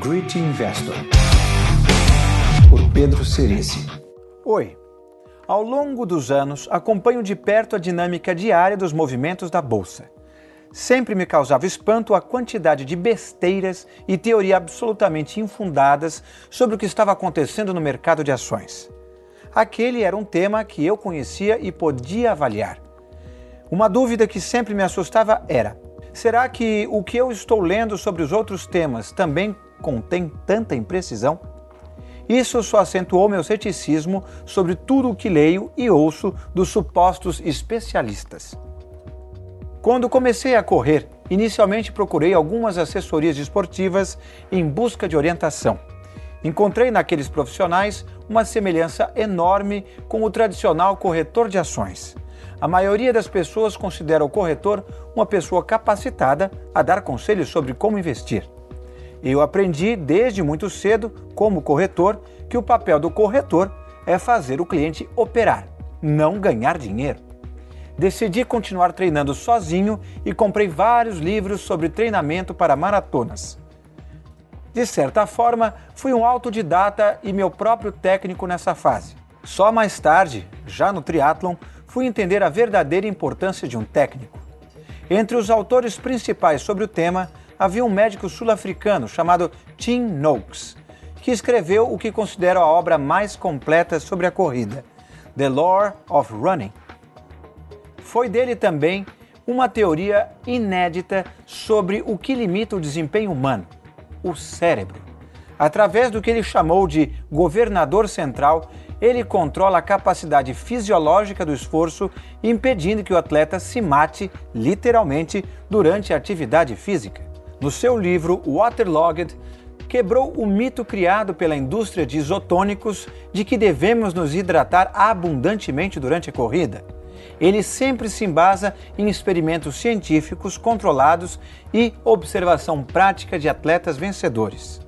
Great Investor, por Pedro Cerici. Oi. Ao longo dos anos, acompanho de perto a dinâmica diária dos movimentos da bolsa. Sempre me causava espanto a quantidade de besteiras e teorias absolutamente infundadas sobre o que estava acontecendo no mercado de ações. Aquele era um tema que eu conhecia e podia avaliar. Uma dúvida que sempre me assustava era: será que o que eu estou lendo sobre os outros temas também contém tanta imprecisão? Isso só acentuou meu ceticismo sobre tudo o que leio e ouço dos supostos especialistas. Quando comecei a correr, inicialmente procurei algumas assessorias esportivas em busca de orientação. Encontrei naqueles profissionais uma semelhança enorme com o tradicional corretor de ações. A maioria das pessoas considera o corretor uma pessoa capacitada a dar conselhos sobre como investir. Eu aprendi desde muito cedo, como corretor, que o papel do corretor é fazer o cliente operar, não ganhar dinheiro. Decidi continuar treinando sozinho e comprei vários livros sobre treinamento para maratonas. De certa forma, fui um autodidata e meu próprio técnico nessa fase. Só mais tarde, já no triatlon, fui entender a verdadeira importância de um técnico. Entre os autores principais sobre o tema havia um médico sul-africano chamado Tim Noakes, que escreveu o que considero a obra mais completa sobre a corrida, The Law of Running. Foi dele também uma teoria inédita sobre o que limita o desempenho humano, o cérebro. Através do que ele chamou de governador central, ele controla a capacidade fisiológica do esforço, impedindo que o atleta se mate, literalmente, durante a atividade física no seu livro Waterlogged, quebrou o mito criado pela indústria de isotônicos de que devemos nos hidratar abundantemente durante a corrida. Ele sempre se embasa em experimentos científicos controlados e observação prática de atletas vencedores.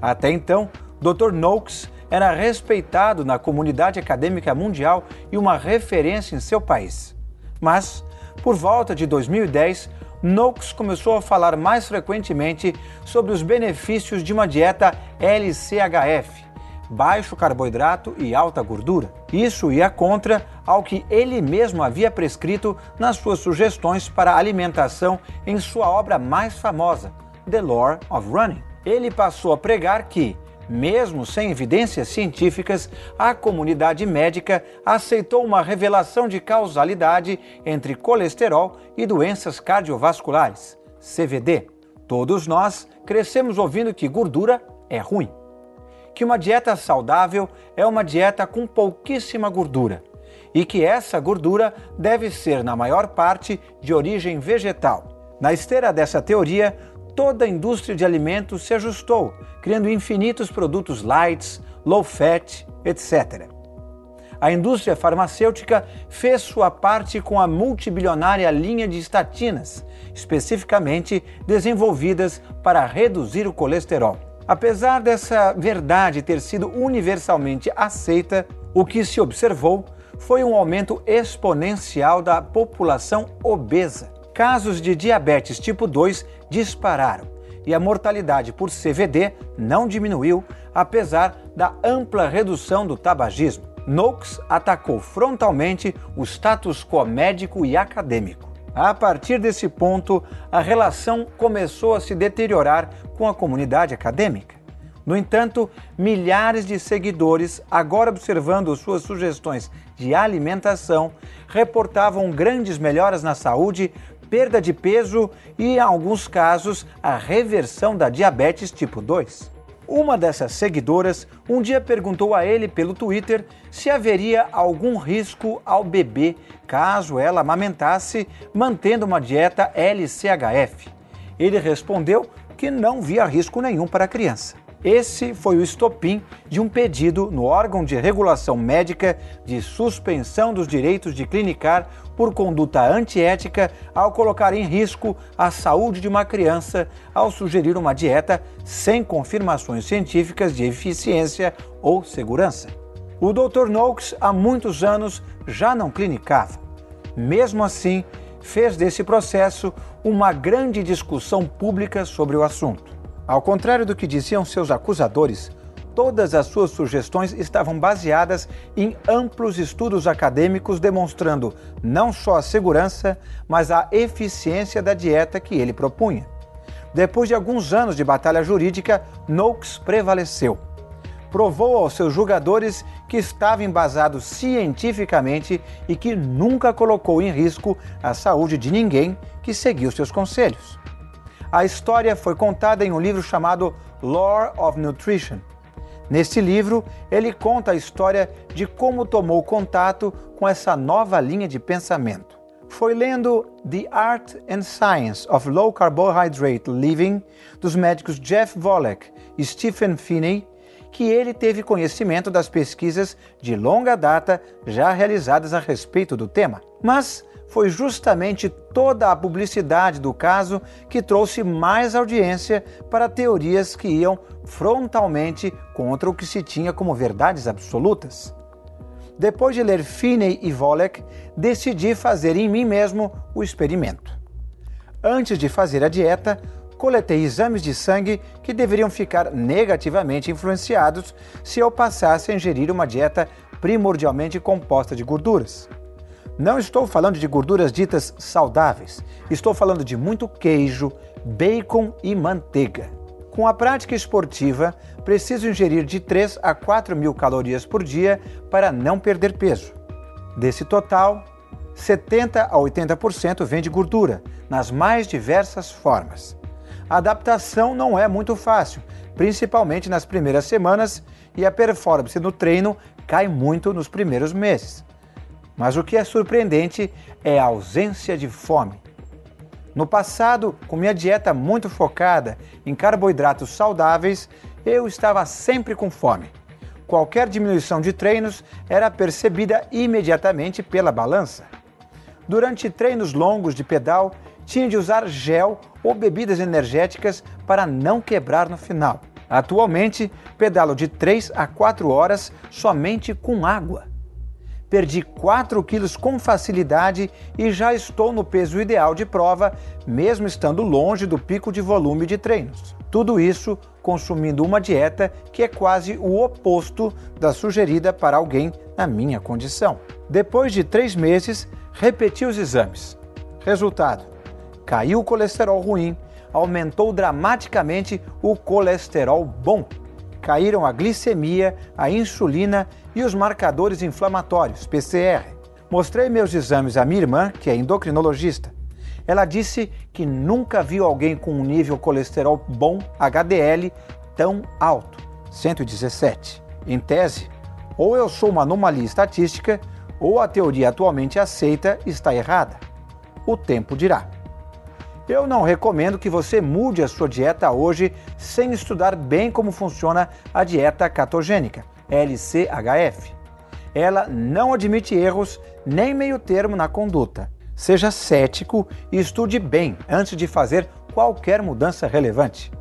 Até então, Dr. Noakes era respeitado na comunidade acadêmica mundial e uma referência em seu país. Mas, por volta de 2010, Noakes começou a falar mais frequentemente sobre os benefícios de uma dieta LCHF, baixo carboidrato e alta gordura. Isso ia contra ao que ele mesmo havia prescrito nas suas sugestões para alimentação em sua obra mais famosa, The Law of Running. Ele passou a pregar que mesmo sem evidências científicas, a comunidade médica aceitou uma revelação de causalidade entre colesterol e doenças cardiovasculares, CVD. Todos nós crescemos ouvindo que gordura é ruim, que uma dieta saudável é uma dieta com pouquíssima gordura e que essa gordura deve ser, na maior parte, de origem vegetal. Na esteira dessa teoria, toda a indústria de alimentos se ajustou, criando infinitos produtos light, low fat, etc. A indústria farmacêutica fez sua parte com a multibilionária linha de estatinas, especificamente desenvolvidas para reduzir o colesterol. Apesar dessa verdade ter sido universalmente aceita, o que se observou foi um aumento exponencial da população obesa casos de diabetes tipo 2 dispararam e a mortalidade por CVD não diminuiu, apesar da ampla redução do tabagismo. Noakes atacou frontalmente o status quo médico e acadêmico. A partir desse ponto, a relação começou a se deteriorar com a comunidade acadêmica. No entanto, milhares de seguidores, agora observando suas sugestões de alimentação, reportavam grandes melhoras na saúde perda de peso e, em alguns casos, a reversão da diabetes tipo 2. Uma dessas seguidoras um dia perguntou a ele pelo Twitter se haveria algum risco ao bebê caso ela amamentasse mantendo uma dieta LCHF. Ele respondeu que não via risco nenhum para a criança. Esse foi o estopim de um pedido no órgão de regulação médica de suspensão dos direitos de clinicar por conduta antiética ao colocar em risco a saúde de uma criança ao sugerir uma dieta sem confirmações científicas de eficiência ou segurança. O Dr. Noakes há muitos anos já não clinicava. Mesmo assim, fez desse processo uma grande discussão pública sobre o assunto. Ao contrário do que diziam seus acusadores, todas as suas sugestões estavam baseadas em amplos estudos acadêmicos demonstrando não só a segurança, mas a eficiência da dieta que ele propunha. Depois de alguns anos de batalha jurídica, Noakes prevaleceu. Provou aos seus julgadores que estava embasado cientificamente e que nunca colocou em risco a saúde de ninguém que seguiu seus conselhos. A história foi contada em um livro chamado Lore of Nutrition. Neste livro, ele conta a história de como tomou contato com essa nova linha de pensamento foi lendo The Art and Science of Low Carbohydrate Living dos médicos Jeff Volek e Stephen Finney que ele teve conhecimento das pesquisas de longa data já realizadas a respeito do tema. Mas foi justamente toda a publicidade do caso que trouxe mais audiência para teorias que iam frontalmente contra o que se tinha como verdades absolutas. Depois de ler Finney e Volek, decidi fazer em mim mesmo o experimento. Antes de fazer a dieta, coletei exames de sangue que deveriam ficar negativamente influenciados se eu passasse a ingerir uma dieta primordialmente composta de gorduras. Não estou falando de gorduras ditas saudáveis, estou falando de muito queijo, bacon e manteiga. Com a prática esportiva, preciso ingerir de 3 a 4 mil calorias por dia para não perder peso. Desse total, 70 a 80% vem de gordura, nas mais diversas formas. A adaptação não é muito fácil, principalmente nas primeiras semanas, e a performance no treino cai muito nos primeiros meses. Mas o que é surpreendente é a ausência de fome. No passado, com minha dieta muito focada em carboidratos saudáveis, eu estava sempre com fome. Qualquer diminuição de treinos era percebida imediatamente pela balança. Durante treinos longos de pedal, tinha de usar gel ou bebidas energéticas para não quebrar no final. Atualmente, pedalo de 3 a 4 horas somente com água. Perdi 4 quilos com facilidade e já estou no peso ideal de prova, mesmo estando longe do pico de volume de treinos. Tudo isso consumindo uma dieta que é quase o oposto da sugerida para alguém na minha condição. Depois de três meses, repeti os exames. Resultado: caiu o colesterol ruim, aumentou dramaticamente o colesterol bom caíram a glicemia, a insulina e os marcadores inflamatórios, PCR. Mostrei meus exames à minha irmã, que é endocrinologista. Ela disse que nunca viu alguém com um nível colesterol bom, HDL, tão alto, 117. Em tese, ou eu sou uma anomalia estatística, ou a teoria atualmente aceita está errada. O tempo dirá. Eu não recomendo que você mude a sua dieta hoje sem estudar bem como funciona a dieta catogênica, LCHF. Ela não admite erros nem meio termo na conduta. Seja cético e estude bem antes de fazer qualquer mudança relevante.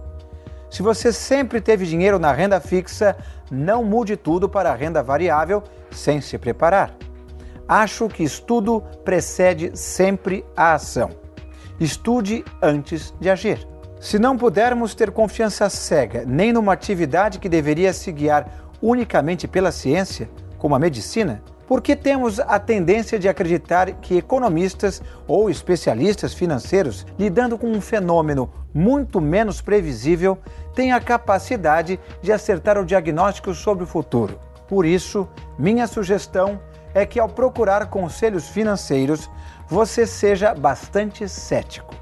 Se você sempre teve dinheiro na renda fixa, não mude tudo para a renda variável sem se preparar. Acho que estudo precede sempre a ação. Estude antes de agir. Se não pudermos ter confiança cega nem numa atividade que deveria se guiar unicamente pela ciência, como a medicina, por que temos a tendência de acreditar que economistas ou especialistas financeiros, lidando com um fenômeno muito menos previsível, têm a capacidade de acertar o diagnóstico sobre o futuro? Por isso, minha sugestão é que, ao procurar conselhos financeiros, você seja bastante cético.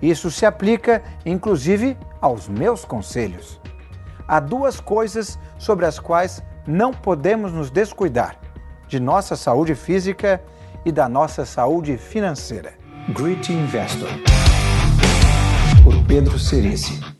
Isso se aplica, inclusive, aos meus conselhos. Há duas coisas sobre as quais não podemos nos descuidar: de nossa saúde física e da nossa saúde financeira. Great Investor, por Pedro Cerici.